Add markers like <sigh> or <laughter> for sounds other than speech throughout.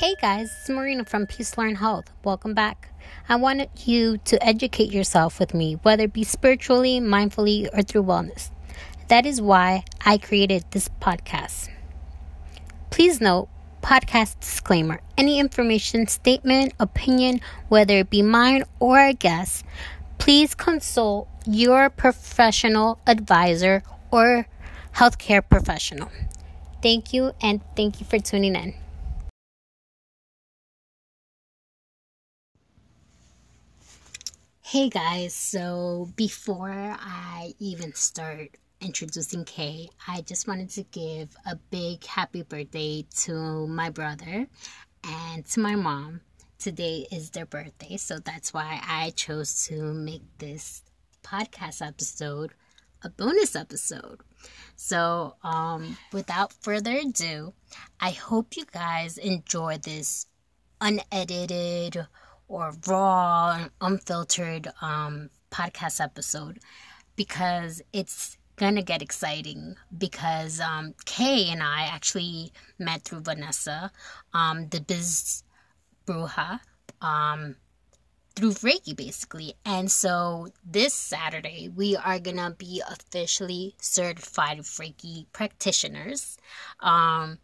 Hey guys, it's Marina from Peace Learn Health. Welcome back. I wanted you to educate yourself with me, whether it be spiritually, mindfully, or through wellness. That is why I created this podcast. Please note, podcast disclaimer any information, statement, opinion, whether it be mine or a guest, please consult your professional advisor or healthcare professional. Thank you, and thank you for tuning in. Hey guys, so before I even start introducing Kay, I just wanted to give a big happy birthday to my brother and to my mom. Today is their birthday, so that's why I chose to make this podcast episode a bonus episode. So, um, without further ado, I hope you guys enjoy this unedited or raw, unfiltered um, podcast episode because it's gonna get exciting because um, Kay and I actually met through Vanessa, um, the biz bruja, um, through Reiki basically. And so this Saturday we are gonna be officially certified Reiki practitioners. Um,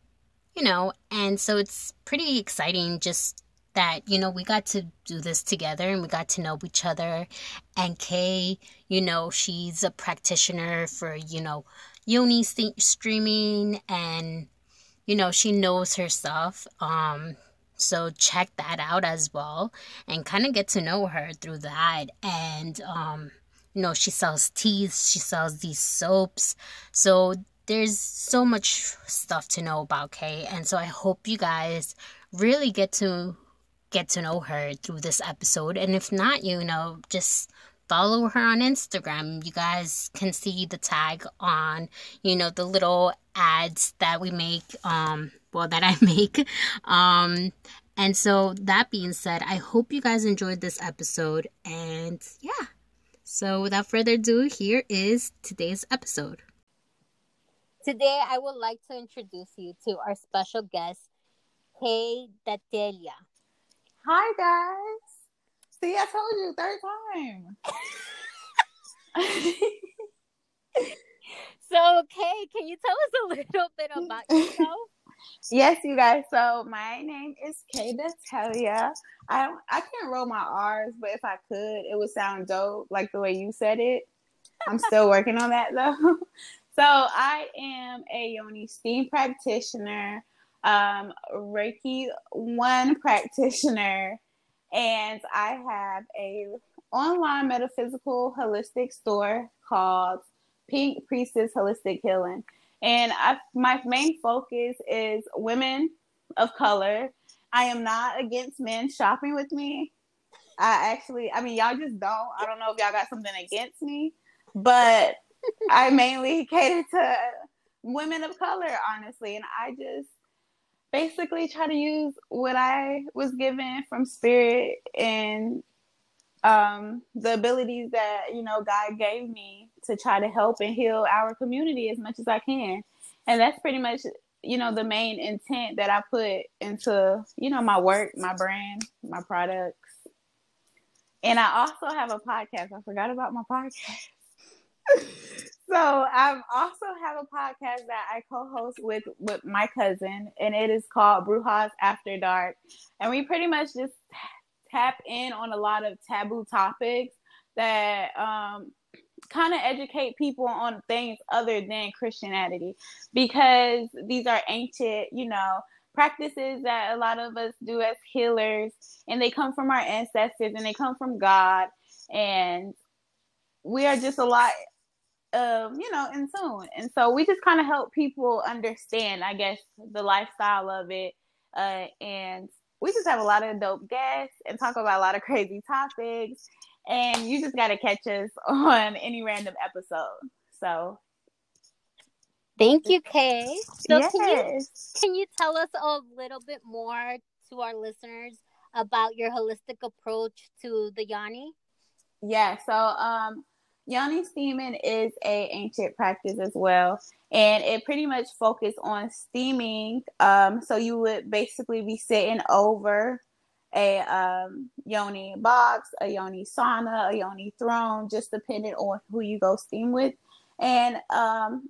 you know, and so it's pretty exciting just that you know we got to do this together and we got to know each other. And kay you know she's a practitioner for you know yoni steaming and you know she knows her stuff. Um so check that out as well and kind of get to know her through that. And um you know she sells teas she sells these soaps. So there's so much stuff to know about kay. And so i hope you guys really get to get to know her through this episode. And if not, you know, just follow her on Instagram. You guys can see the tag on, you know, the little ads that we make, um, well, that <laughs> I make. Um, and so that being said, I hope you guys enjoyed this episode. And yeah, so without further ado, here is today's episode. Today, I would like to introduce you to our special guest, Kay Datelia. Hi guys. See, I told you third time. <laughs> so, Kay, can you tell us a little bit about yourself? <laughs> yes, you guys. So, my name is Kay Natalia. I I can't roll my R's, but if I could, it would sound dope, like the way you said it. I'm still <laughs> working on that though. So, I am a Yoni Steam practitioner um, Reiki one <laughs> practitioner, and I have a online metaphysical holistic store called Pink Priestess Holistic Healing. And I, my main focus is women of color. I am not against men shopping with me. I actually, I mean, y'all just don't. I don't know if y'all got something against me, but <laughs> I mainly cater to women of color, honestly. And I just, basically try to use what I was given from spirit and um, the abilities that you know God gave me to try to help and heal our community as much as I can, and that's pretty much you know the main intent that I put into you know my work, my brand, my products, and I also have a podcast. I forgot about my podcast. <laughs> so I also have a podcast that I co-host with with my cousin, and it is called Brujas After Dark, and we pretty much just tap in on a lot of taboo topics that um, kind of educate people on things other than Christianity, because these are ancient, you know, practices that a lot of us do as healers, and they come from our ancestors and they come from God, and we are just a lot um, you know, in tune. And so we just kind of help people understand, I guess, the lifestyle of it. Uh, and we just have a lot of dope guests and talk about a lot of <laughs> crazy topics. And you just got to catch us <laughs> on any random episode. So Thank you, Kay. So yes. can you can you tell us a little bit more to our listeners about your holistic approach to the Yoni? Yeah, so um yoni steaming is a ancient practice as well, and it pretty much focused on steaming. Um, so you would basically be sitting over a um, yoni box, a yoni sauna, a yoni throne, just depending on who you go steam with. And um,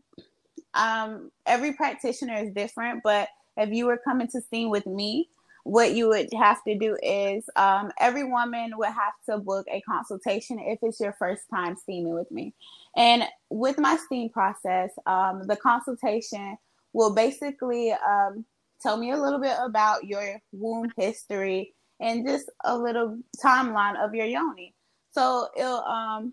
um, every practitioner is different, but if you were coming to steam with me, what you would have to do is um, every woman would have to book a consultation if it's your first time steaming with me. And with my steam process, um, the consultation will basically um, tell me a little bit about your womb history and just a little timeline of your yoni. So it'll um,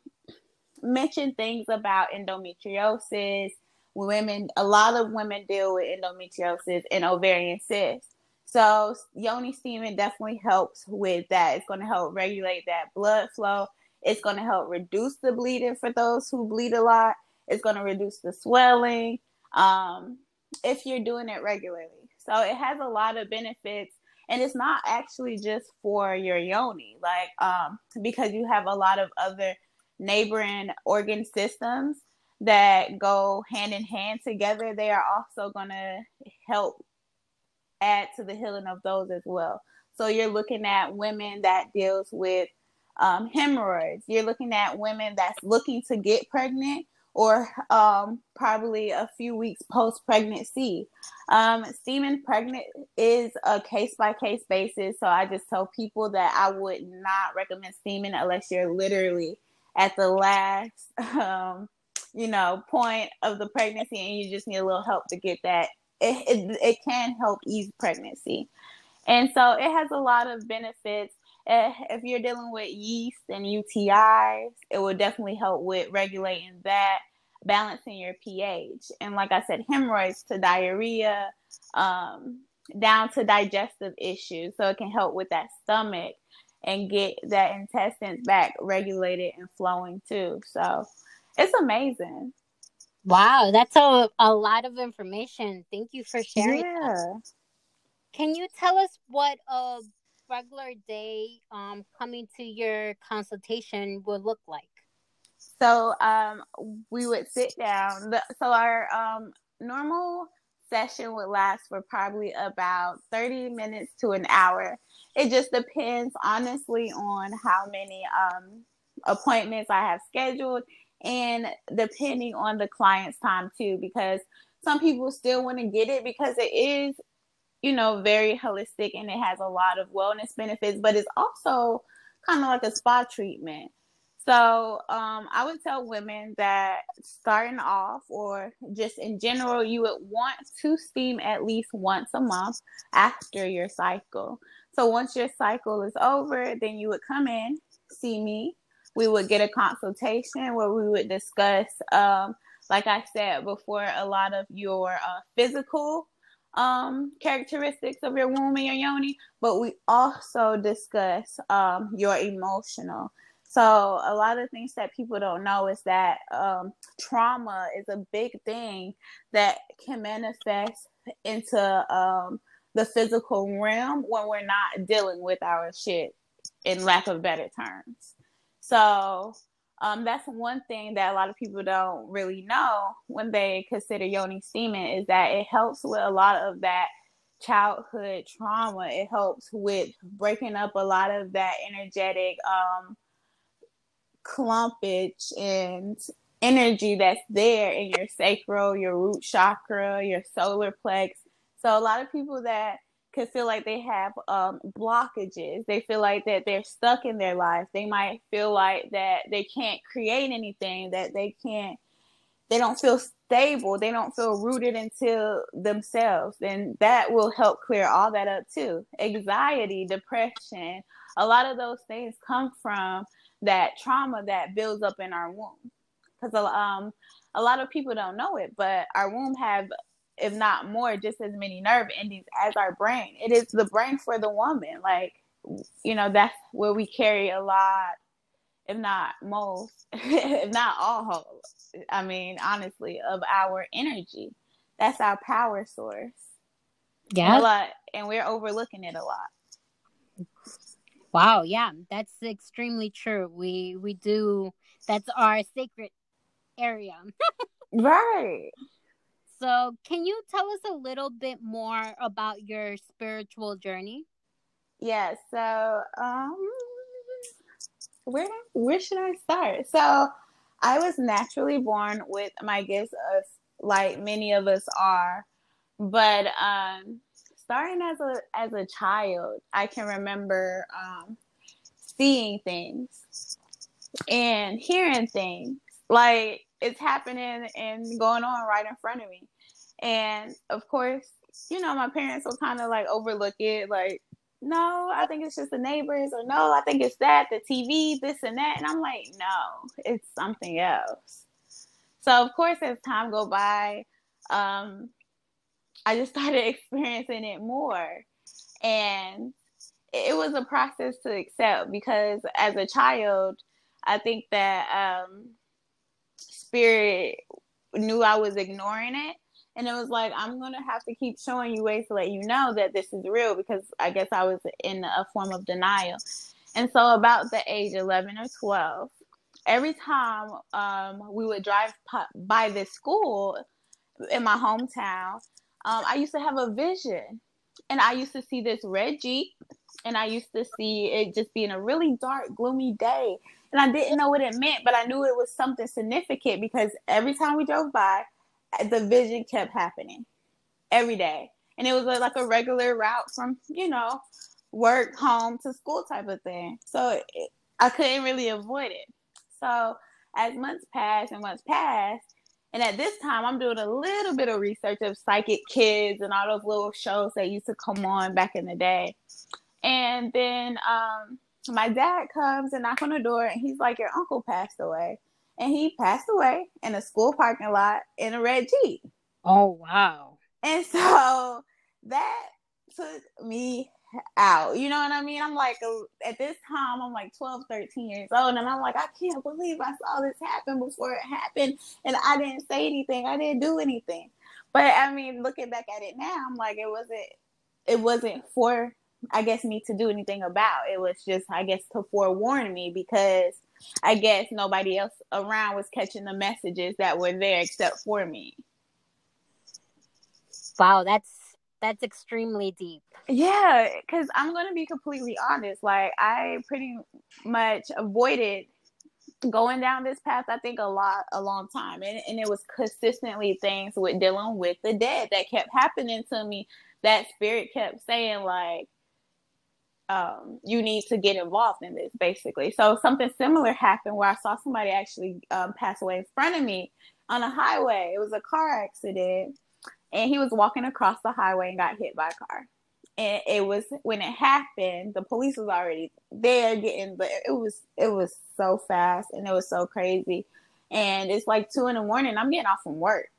mention things about endometriosis. Women, a lot of women deal with endometriosis and ovarian cysts. So yoni steaming definitely helps with that. It's going to help regulate that blood flow. It's going to help reduce the bleeding for those who bleed a lot. It's going to reduce the swelling um, if you're doing it regularly. So it has a lot of benefits, and it's not actually just for your yoni, like um, because you have a lot of other neighboring organ systems that go hand in hand together. They are also going to help add to the healing of those as well. So you're looking at women that deals with um, hemorrhoids. You're looking at women that's looking to get pregnant or um, probably a few weeks post pregnancy. Um, pregnant is a case by case basis. So I just tell people that I would not recommend steaming unless you're literally at the last, <laughs> um, you know, point of the pregnancy and you just need a little help to get that it, it, it can help ease pregnancy. And so it has a lot of benefits. Eh, if you're dealing with yeast and UTIs, it will definitely help with regulating that, balancing your pH. And like I said, hemorrhoids to diarrhea, um, down to digestive issues. So it can help with that stomach and get that intestines back regulated and flowing too. So it's amazing. Wow, that's a, a lot of information. Thank you for sharing. Yeah. Can you tell us what a regular day um, coming to your consultation would look like? So um, we would sit down. So our um, normal session would last for probably about 30 minutes to an hour. It just depends, honestly, on how many um, appointments I have scheduled and depending on the client's time too because some people still want to get it because it is you know very holistic and it has a lot of wellness benefits but it's also kind of like a spa treatment. So um, i would tell women that starting off or just in general you would want to steam at least once a month after your cycle. So once your cycle is over then you would come in see me we would get a consultation where we would discuss, um, like I said before, a lot of your uh, physical um, characteristics of your womb and your yoni, but we also discuss um, your emotional. So a lot of things that people don't know is that um, trauma is a big thing that can manifest into um, the physical realm when we're not dealing with our shit, in lack of better terms. So um, that's one thing that a lot of people don't really know when they consider yoni steaming is that it helps with a lot of that childhood trauma. It helps with breaking up a lot of that energetic um, clumpage and energy that's there in your sacral, your root chakra, your solar plex. So a lot of people that could feel like they have um, blockages. They feel like that they're stuck in their life. They might feel like that they can't create anything, that they can't, they don't feel stable. They don't feel rooted into themselves. And that will help clear all that up too. Anxiety, depression, a lot of those things come from that trauma that builds up in our womb. Because um, a lot of people don't know it, but our womb have if not more, just as many nerve endings as our brain. It is the brain for the woman. Like, you know, that's where we carry a lot, if not most, <laughs> if not all, I mean, honestly, of our energy. That's our power source. Yeah. A lot, and we're overlooking it a lot. Wow, yeah, that's extremely true. We we do That's our sacred area. <laughs> right. So, can you tell us a little bit more about your spiritual journey? Yeah, so um where where should I start? So, I was naturally born with my gifts of like many of us are. But um starting as a as a child, I can remember um seeing things and hearing things like it's happening and going on right in front of me. And of course, you know, my parents will kind of like overlook it, like, no, I think it's just the neighbors, or no, I think it's that, the TV, this and that. And I'm like, no, it's something else. So, of course, as time go by, um, I just <laughs> started experiencing it more. And it was a process to accept because as a child, I think that um, spirit knew I was ignoring it. And it was like, I'm going to have to keep showing you ways to let you know that this is real because I guess I was in a form of denial. And so, about the age 11 or 12, every time um, we would drive by this school in my hometown, um, I used to have a vision. And I used to see this red Jeep, and I used to see it just being a really dark, gloomy day. And I didn't know what it meant, but I knew it was something significant because every time we drove by, the vision kept happening every day. And it was like a regular route from, you know, work, home to school type of thing. So it, I couldn't really avoid it. So as months passed and months passed, and at this time, I'm doing a little bit of research of psychic kids and all those little shows that used to come on back in the day. And then um, my dad comes and knock on the door, and he's like, "Your uncle passed away." And he passed away in a school parking lot in a red Jeep. Oh wow. And <laughs> so that took me out. You know what I mean? I'm like uh, at this time I'm like 12, 13 years old and I'm like I can't believe I saw this happen before it happened and I didn't say anything. I didn't do anything. But I mean, looking back at it now, I'm like it wasn't it wasn't for I guess me to do anything about. It was just I guess to forewarn me because I guess nobody else around was catching the messages that were there except for me. Wow, that's that's extremely deep. Yeah, because I'm going to be completely honest. Like, I pretty much avoided going down this path, I think, a lot, a long time. And, and it was consistently things with dealing with the dead that kept happening to me. That spirit kept saying, like, um, you need to get involved in this, basically. So something similar happened where I saw somebody actually um, pass away in front of me on a highway. It was a car accident, and he was walking across the highway and got hit by a car. And it was when it happened, the police was already there getting, but it was it was so fast and it was so crazy. And it's like two in the morning. I'm getting off from work,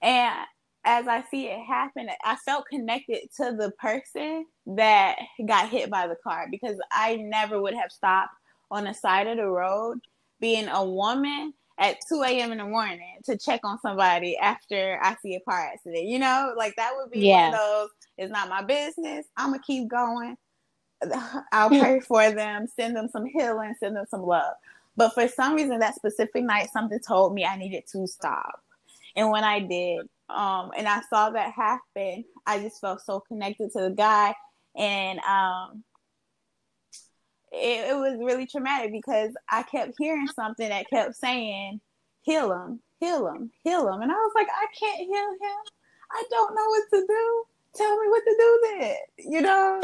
and as I see it happen, I felt connected to the person that got hit by the car because I never would have stopped on the side of the road being a woman at 2 a.m. in the morning to check on somebody after I see a car accident. You know, like that would be yeah. one of those, it's not my business. I'm going to keep going. <laughs> I'll pray for them, send them some healing, send them some love. But for some reason, that specific night, something told me I needed to stop. And when I did, um, and I saw that happen, I just felt so connected to the guy, and um, it, it was really traumatic because I kept hearing something that kept saying, "Heal him, heal him, heal him," and I was like, "I can't heal him. I don't know what to do." tell me what to do then, you know?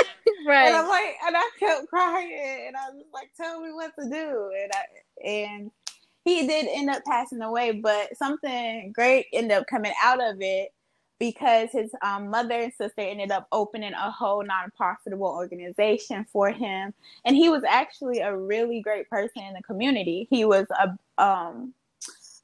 right. <laughs> And I'm like, and I kept crying, and I was like, tell me what to do, and I and he did end up passing away, but something great ended up coming out of it because his um, mother and sister ended up opening a whole non-profitable organization for him, and he was actually a really great person in the community. He was a um,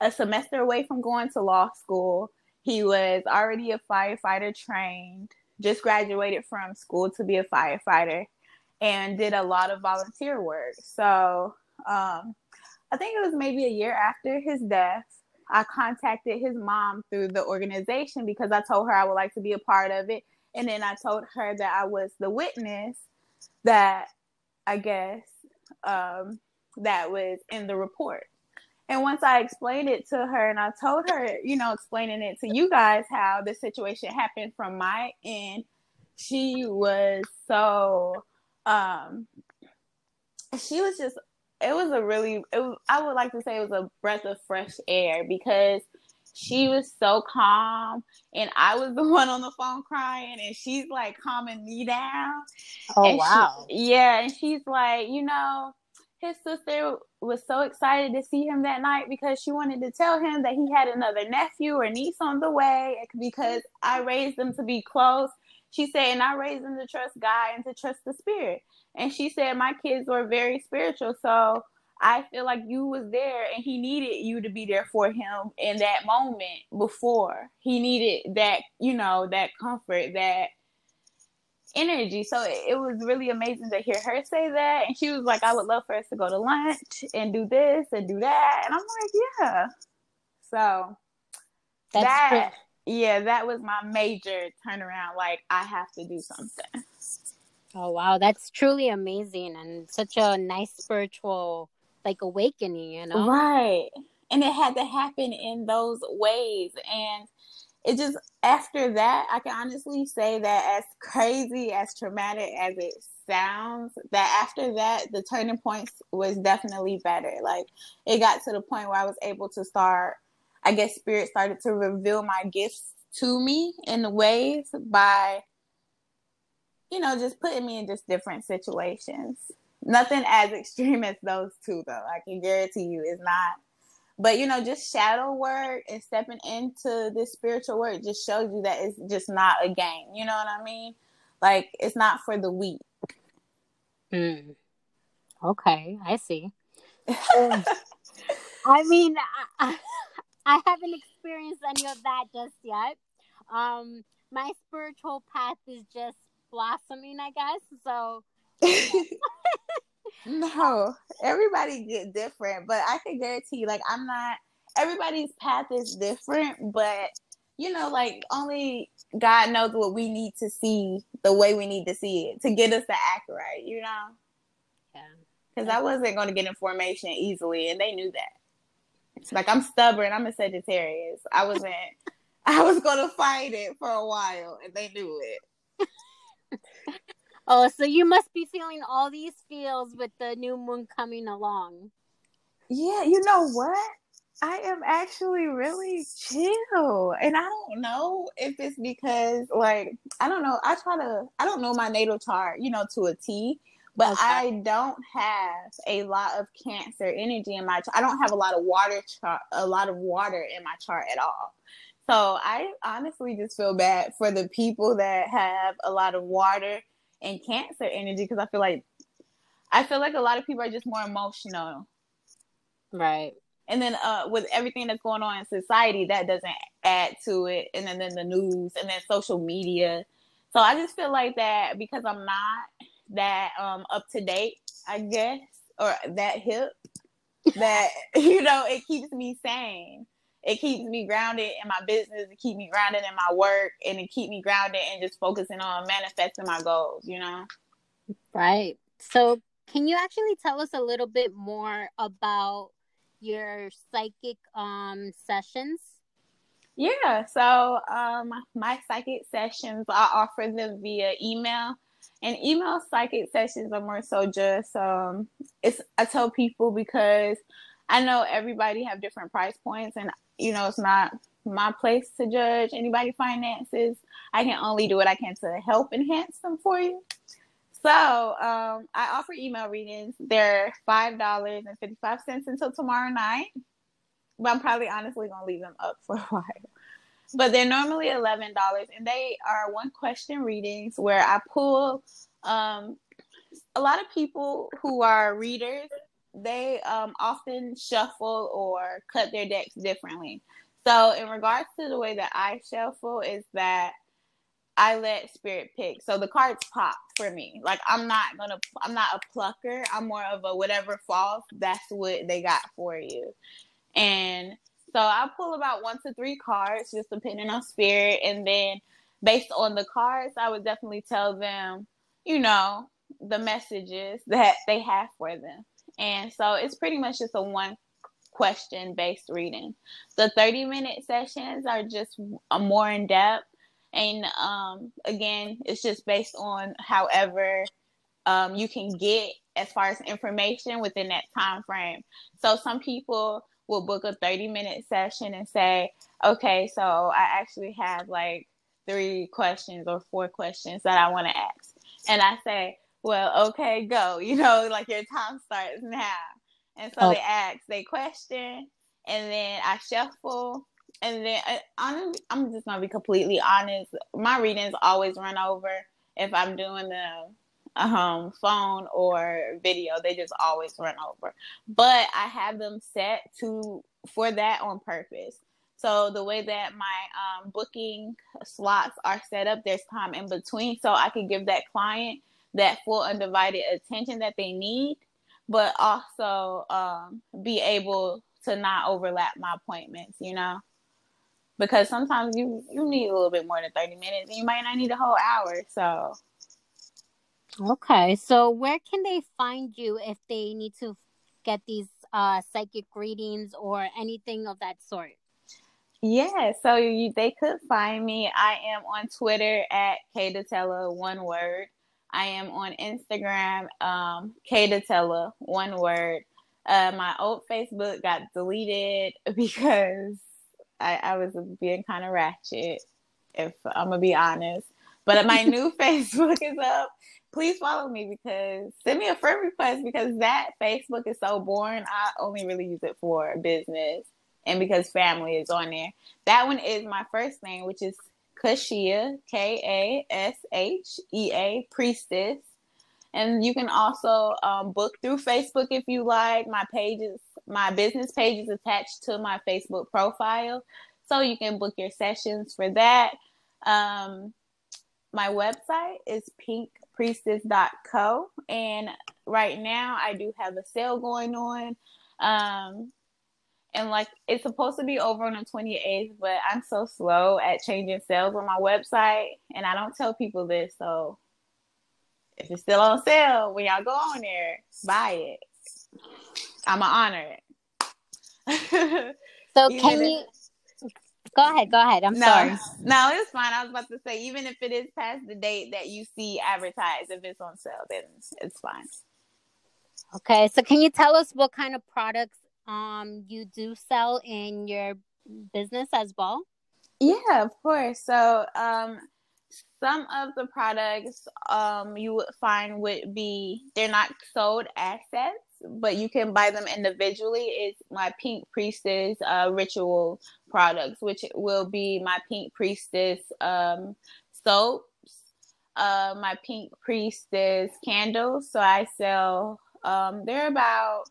a semester away from going to law school. He was already a firefighter trained, just graduated from school to be a firefighter, and did a lot of volunteer work. So um, I think it was maybe a year after his death. I contacted his mom through the organization because I told her I would like to be a part of it. And then I told her that I was the witness that I guess um, that was in the report. And once I explained it to her and I told her, you know, explaining it to you guys how the situation happened from my end, she was so um she was just it was a really it was, I would like to say it was a breath of fresh air because she was so calm and I was the <laughs> one on the phone crying and she's like calming me down. Oh and wow. She, yeah, and she's like, you know, his sister was so excited to see him that night because she wanted to tell him that he had another nephew or niece on the way because I raised them to be close. She said, and I raised them to trust God and to trust the spirit. And she said, my kids were very spiritual. So I feel like you was there and he needed you to be there for him in that moment before. He needed that, you know, that comfort, that energy. So it, it, was really amazing to hear her say that. And she was like, I would love for us to go to lunch and do this and do that. And I'm like, yeah. So That's that, yeah, that was my major turnaround. Like, I have to do something. Oh, wow. That's truly amazing and such a nice spiritual, like, awakening, you know? Right. And it had to happen in those ways. And it just after that, I can honestly say that as crazy, as traumatic as it sounds, that after that, the turning points was definitely better. Like it got to the point where I was able to start, I guess spirit started to reveal my gifts to me in ways by, you know, just putting me in just different situations. Nothing as <laughs> extreme as those two, though. I can guarantee you, it's not but you know, just shadow work and stepping into this spiritual work just shows you that it's just not a game. You know what I mean? Like it's not for the weak. Mm. Okay, I see. <laughs> Um, I mean, I, I haven't experienced any of that just yet. Um, my spiritual path is just blossoming, I guess. So. <laughs> No, everybody get different, but I can guarantee you, like, I'm not. Everybody's path is different, but you know, like only God knows what we need to see the way we need to see it to get us to act right. You know. Yeah. Because I wasn't going to get information easily, and they knew that. Like I'm stubborn. I'm a Sagittarius. I wasn't. <laughs> I was to fight it for a while, and they knew it. Oh, so you must be feeling all these feels with the new moon coming along. Yeah, you know what? I am actually really chill. And I don't know if it's because like I don't know, I try to I don't know my natal chart, you know, to a T, but okay. I don't have a lot of cancer energy in my Chart. I don't have a lot of water chart a lot of water in my chart at all. So I honestly just feel bad for the people that have a lot of water and cancer energy because I feel like I feel like a lot of people are just more emotional. Right. And then uh, with everything that's going on in society, that doesn't add to it. And then, then the news and then social media. So I just feel like that because I'm not that um, up to date, I guess, or that hip, that, <laughs> you know, it keeps me sane it keeps me grounded in my business, it keeps me grounded in my work, and it keep me grounded and just focusing on manifesting my goals, you know? Right. So can you actually tell us a little bit more about your psychic um sessions? Yeah, so um my psychic sessions I offer them via email. And email psychic sessions are more so just um it's I tell people because I know everybody have different price points and you know, it's not my place to judge anybody finances. I can only do what I can to help enhance them for you. So um, I offer email readings. They're five dollars and fifty five cents until tomorrow night, but I'm probably honestly gonna leave them up for a while. But they're normally eleven dollars, and they are one question readings where I pull. Um, a lot of people who are readers they um, often shuffle or cut their decks differently. So, in regards to the way that I shuffle, is that I let spirit pick. So the cards pop for me. Like I'm not gonna, I'm not a plucker. I'm more of a whatever falls. That's what they got for you. And so I pull about one to three cards, just depending on spirit, and then based on the cards, I would definitely tell them, you know, the messages that they have for them. And so it's pretty much just a one question based reading. The 30 minute sessions are just more in depth. And um, again, it's just based on however um, you can get as far as information within that time frame. So some people will book a 30 minute session and say, okay, so I actually have like three questions or four questions that I want to ask. And I say, well, okay, go. <laughs> You know, like your time starts now. And so they ask, they question, and then I shuffle. And then uh, I'm, I'm just going to be completely honest. My readings always run over if I'm doing the um, phone or video. They just always run over. But I have them set to for that on purpose. So the way that my um, booking slots are set up, there's time in between, so I can give that client that full undivided attention that they need, but also um, be able to not overlap my appointments. You know, because sometimes you you need a little bit more than thirty minutes, and you might not need a whole hour. So Okay, so where can they find you if they need to get these uh, psychic readings or anything of that sort? Yeah, so you, they could find me. I am on Twitter at Kdatella, one word. I am on Instagram, um, Kdatella, one word. Uh, my old Facebook got deleted <laughs> because I, I was being kind of ratchet, if I'm gonna be honest. But my <laughs> new Facebook is up please follow me because send me a friend request because that Facebook is so boring. I only really use it for business and because family is on there. That one is my first name, which is Kashia, K A S H E A, priestess. And you can also um, book through Facebook if you like. My pages, my business page is attached to my Facebook profile. So you can book your sessions for that. Um, my website is pink priestess.co. And right now I do have a sale going on. Um, and like it's supposed to be over on the 28th, but I'm so slow at changing sales on my website, and I don't tell people this. So if it's still on sale, when y'all go on there, buy it. I'ma honor it. <laughs> so can you? Go ahead. Go ahead. I'm no, sorry. <laughs> No, it's fine. I was about to say, even if it is past the date that you see advertised, if it's on sale, then it's fine. Okay. So, can you tell us what kind of products um you do sell in your business as well? Yeah, of course. So, um, some of the products um you would find would be they're not sold as sets but you can buy them individually. It's my Pink Priestess uh, ritual products, which will be my Pink Priestess um, soaps, uh, my Pink Priestess candles. So I sell, um, they're about,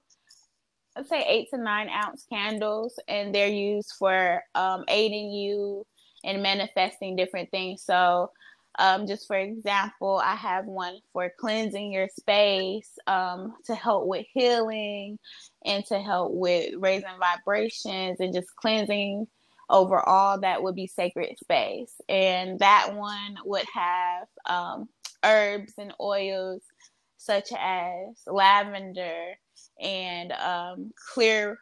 let's say, eight to nine ounce candles, and they're used for um, aiding you in manifesting different things. So um, just for example, I have one for cleansing your space um, to help with healing and to help with raising vibrations and just cleansing overall that would be sacred space. And that one would have um, herbs and oils such as lavender and um, clear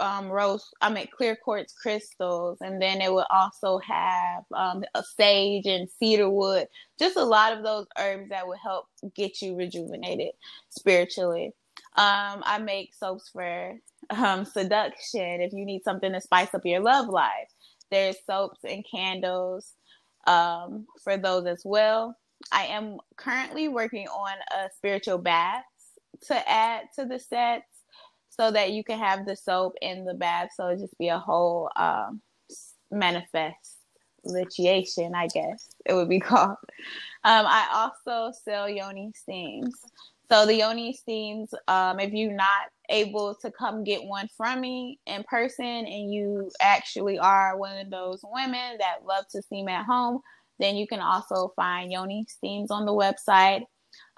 um, rose, I mean, clear quartz crystals, and then it would also have um, a sage and cedar wood, just a lot of those herbs that would help get you rejuvenated spiritually. Um, I make soaps for um, seduction if you need something to spice up your love life. There's soaps and candles um, for those as well. I am currently working on a spiritual bath to add to the sets so that you can have the soap in the bath. So it just be a whole um, manifest litiation, I guess it would be <laughs> called. Um, I also sell yoni steams. So the yoni steams, um, if you're not able to come get one from me in person and you actually are one of those women that love to steam at home, then you can also find yoni steams on the website.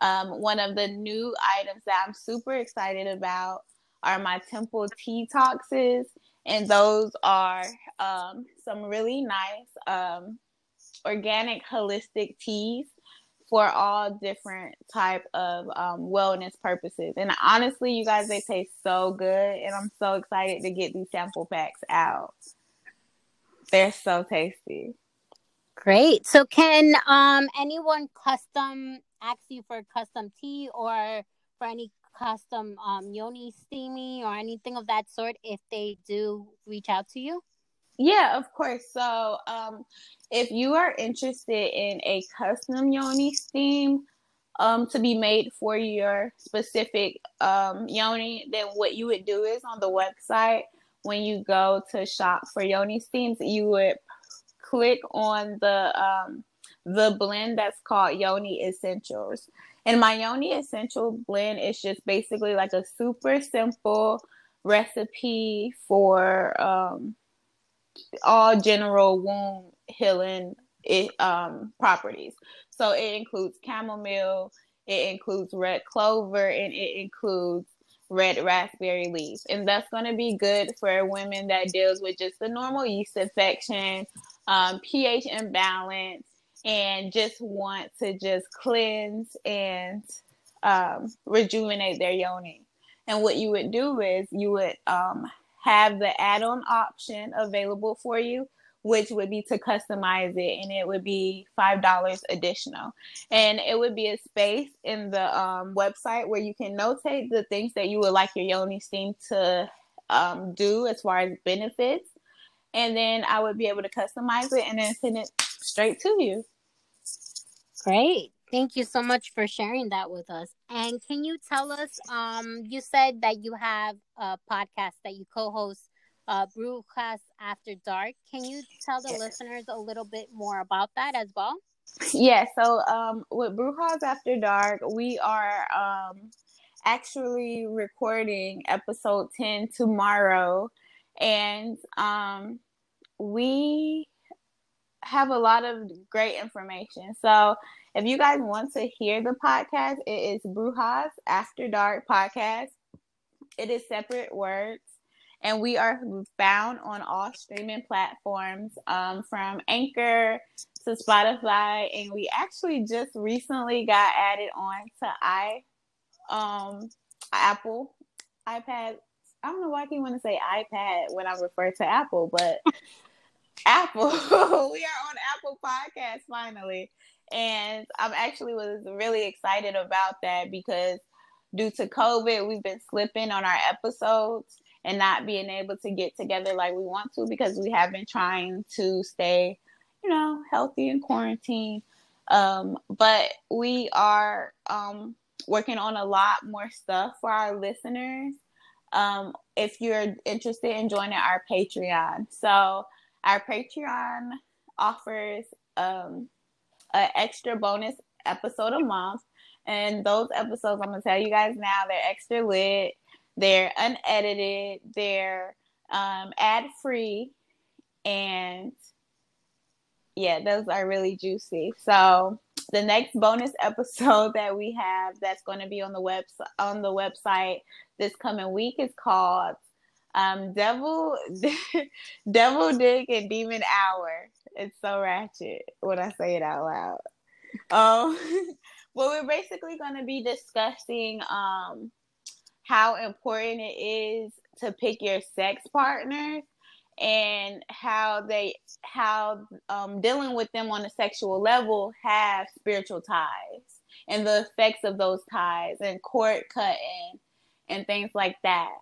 Um, one of the new items that I'm super excited about are my temple tea toxes, and those are um, some really nice um, organic holistic teas for all different type of um, wellness purposes. And honestly, you guys, they taste so good, and I'm so excited to get these sample packs out. They're so tasty. Great. So, can um anyone custom ask you for custom tea or for any custom um yoni steamy or anything of that sort if they do reach out to you? Yeah, of course. So, um, if you are interested in a custom yoni steam um, to be made for your specific um, yoni, then what you would do is on the website when you go to shop for yoni steams, you would click on the um, the blend that's called Yoni Essentials. And my Yoni Essential blend is just basically like a super simple recipe for um, all general wound healing it, um, properties. So it includes chamomile, it includes red clover, and it includes red raspberry leaf. And that's going to be good for women that deals with just the normal yeast infection, um, pH imbalance, and just want to just cleanse and um, rejuvenate their yoni. And what you would do is you would um, have the add-on option available for you which would be to customize it and it would be five dollars additional and it would be a space in the um, website where you can notate the things that you would like your yoni steam to um, do as far as benefits and then i would be able to customize it and then send it straight to you great Thank you so much for sharing that with us. And can you tell us? Um, you said that you have a podcast that you co-host, uh, Brujas After Dark. Can you tell the listeners a little bit more about that as well? Yeah. So, um, with Brujas After Dark, we are um actually recording episode ten tomorrow, and um, we have a lot of great information. So if you guys want to hear the podcast, it is Brujas After Dark Podcast. It is separate words. And we are found on all streaming platforms um, from Anchor to Spotify. And we actually just recently got added on to i um Apple iPad. I don't know why I keep want to say iPad when I refer to Apple, but Apple. <laughs> we are on Apple Podcasts finally. And I'm actually was really excited about that because due to COVID, we've been slipping on our episodes and not being able to get together like we want to because we have been trying to stay, you know, healthy in quarantine. Um, but we are um, working on a lot more stuff for our listeners. Um, if you're interested in joining our Patreon, so our Patreon offers um, an extra bonus episode a month. And those episodes, I'm going to tell you guys now, they're extra lit, they're unedited, they're um, ad free, and yeah, those are really juicy. So the next bonus <laughs> episode that we have that's going to be on the web on the website this coming week is called um, Devil, <laughs> Devil Dick and Demon Hour. It's so ratchet when I say it out loud. Um, <laughs> well, we're basically going to be discussing um how important it is to pick your sex partners and how they how um, dealing with them on a sexual level have spiritual ties and the effects of those ties and cord cutting and things like that.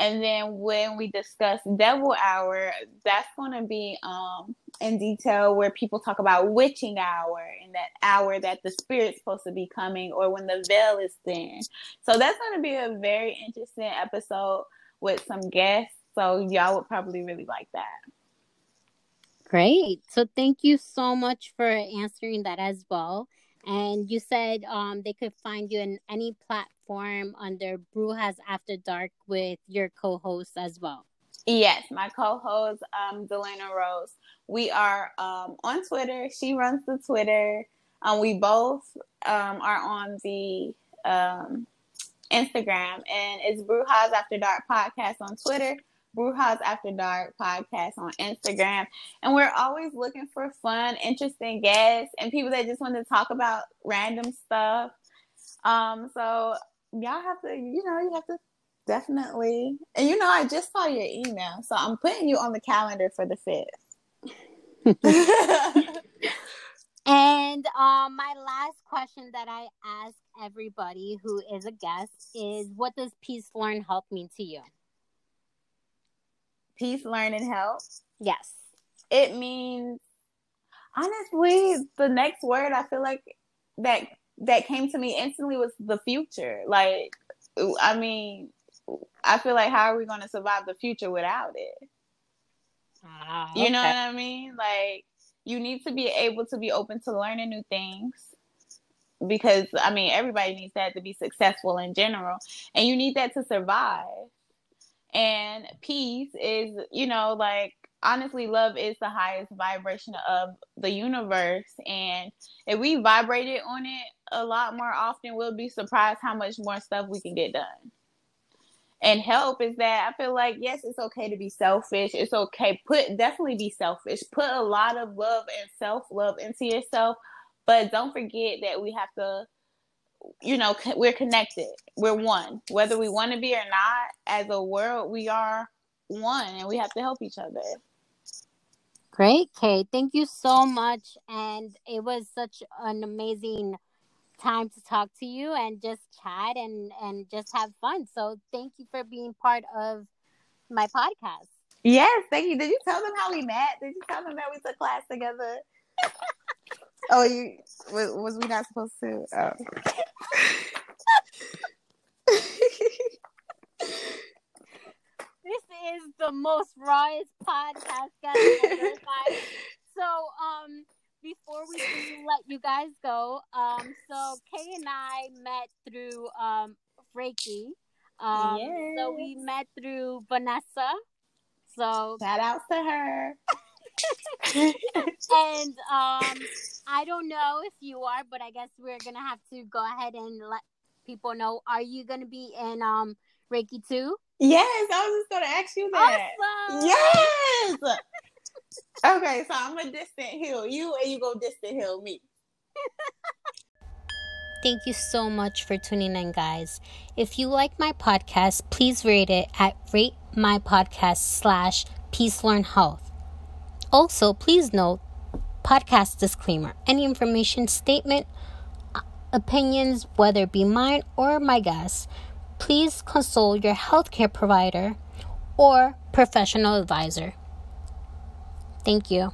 And then when we discuss Devil Hour, that's going to be um, in detail where people talk about witching hour and that hour that the spirit's supposed to be coming or when the veil is thin. So that's going to be a very interesting episode with some guests. So y'all would probably really like that. Great. So thank you so much for answering that as well. And you said um, they could find you in any platform under Brujas After Dark with your co-host as well. Yes, my co-host, um, Delana Rose. We are um, on Twitter. She runs the Twitter. Um, we both um, are on the um, Instagram, and it's Brujas After Dark podcast on Twitter. Brujas After Dark podcast on Instagram. And we're always looking for fun, interesting guests and people that just want to talk about random stuff. Um, so y'all have to, you know, you have to definitely. And you know, I just saw your email, so I'm putting you on the calendar for the fifth. <laughs> and um, my last question that I ask everybody who is a guest is, what does peace, learn, help mean to you? Peace, learn, and help. Yes. It means honestly, the next word I feel like that that came to me instantly was the future. Like, I mean, I feel like how are we going to survive the future without it? Ah, okay. You know what I mean? Like, you need to be able to be open to learning new things because I mean everybody needs that to be successful in general, and you need that to survive. And peace is, you know, like honestly, love is the highest vibration of the universe. And if we vibrated on it a lot more often, we'll be surprised how much more stuff we can get done. And help is that I feel like, yes, it's okay to be selfish. It's okay. Put definitely be selfish. Put a lot of love and self love into yourself. But don't forget that we have to you know, we're connected. We're one. Whether we want to be or not, as a world, we are one and we have to help each other. Great, Kate. Thank you so much. And it was such an amazing time to talk to you and just chat and, and just have fun. So thank you for being part of my podcast. Yes, thank you. Did you tell them how we met? Did you tell them that we took class together? <laughs> oh, you was, was we not supposed to? Oh. this is the most rawest podcast guys So, um, before we let you guys go, um, so Kay and I met through um Reiki. Um, yes. so we met through Vanessa. So shout out to her. And um, I don't know if you are, but I guess we're gonna have to go ahead and let people know. Are you gonna be in um Reiki too? Yes, I was just gonna ask you that. Awesome. Yes. okay, so I'm a distant heal you, and you go distant heal me. Thank you so much for tuning in, guys. If you like my podcast, please rate it at rate my podcast slash peace learn health. Also, please note podcast disclaimer any information, statement, uh, opinions, whether it be mine or my guests, please consult your healthcare provider or professional advisor. Thank you.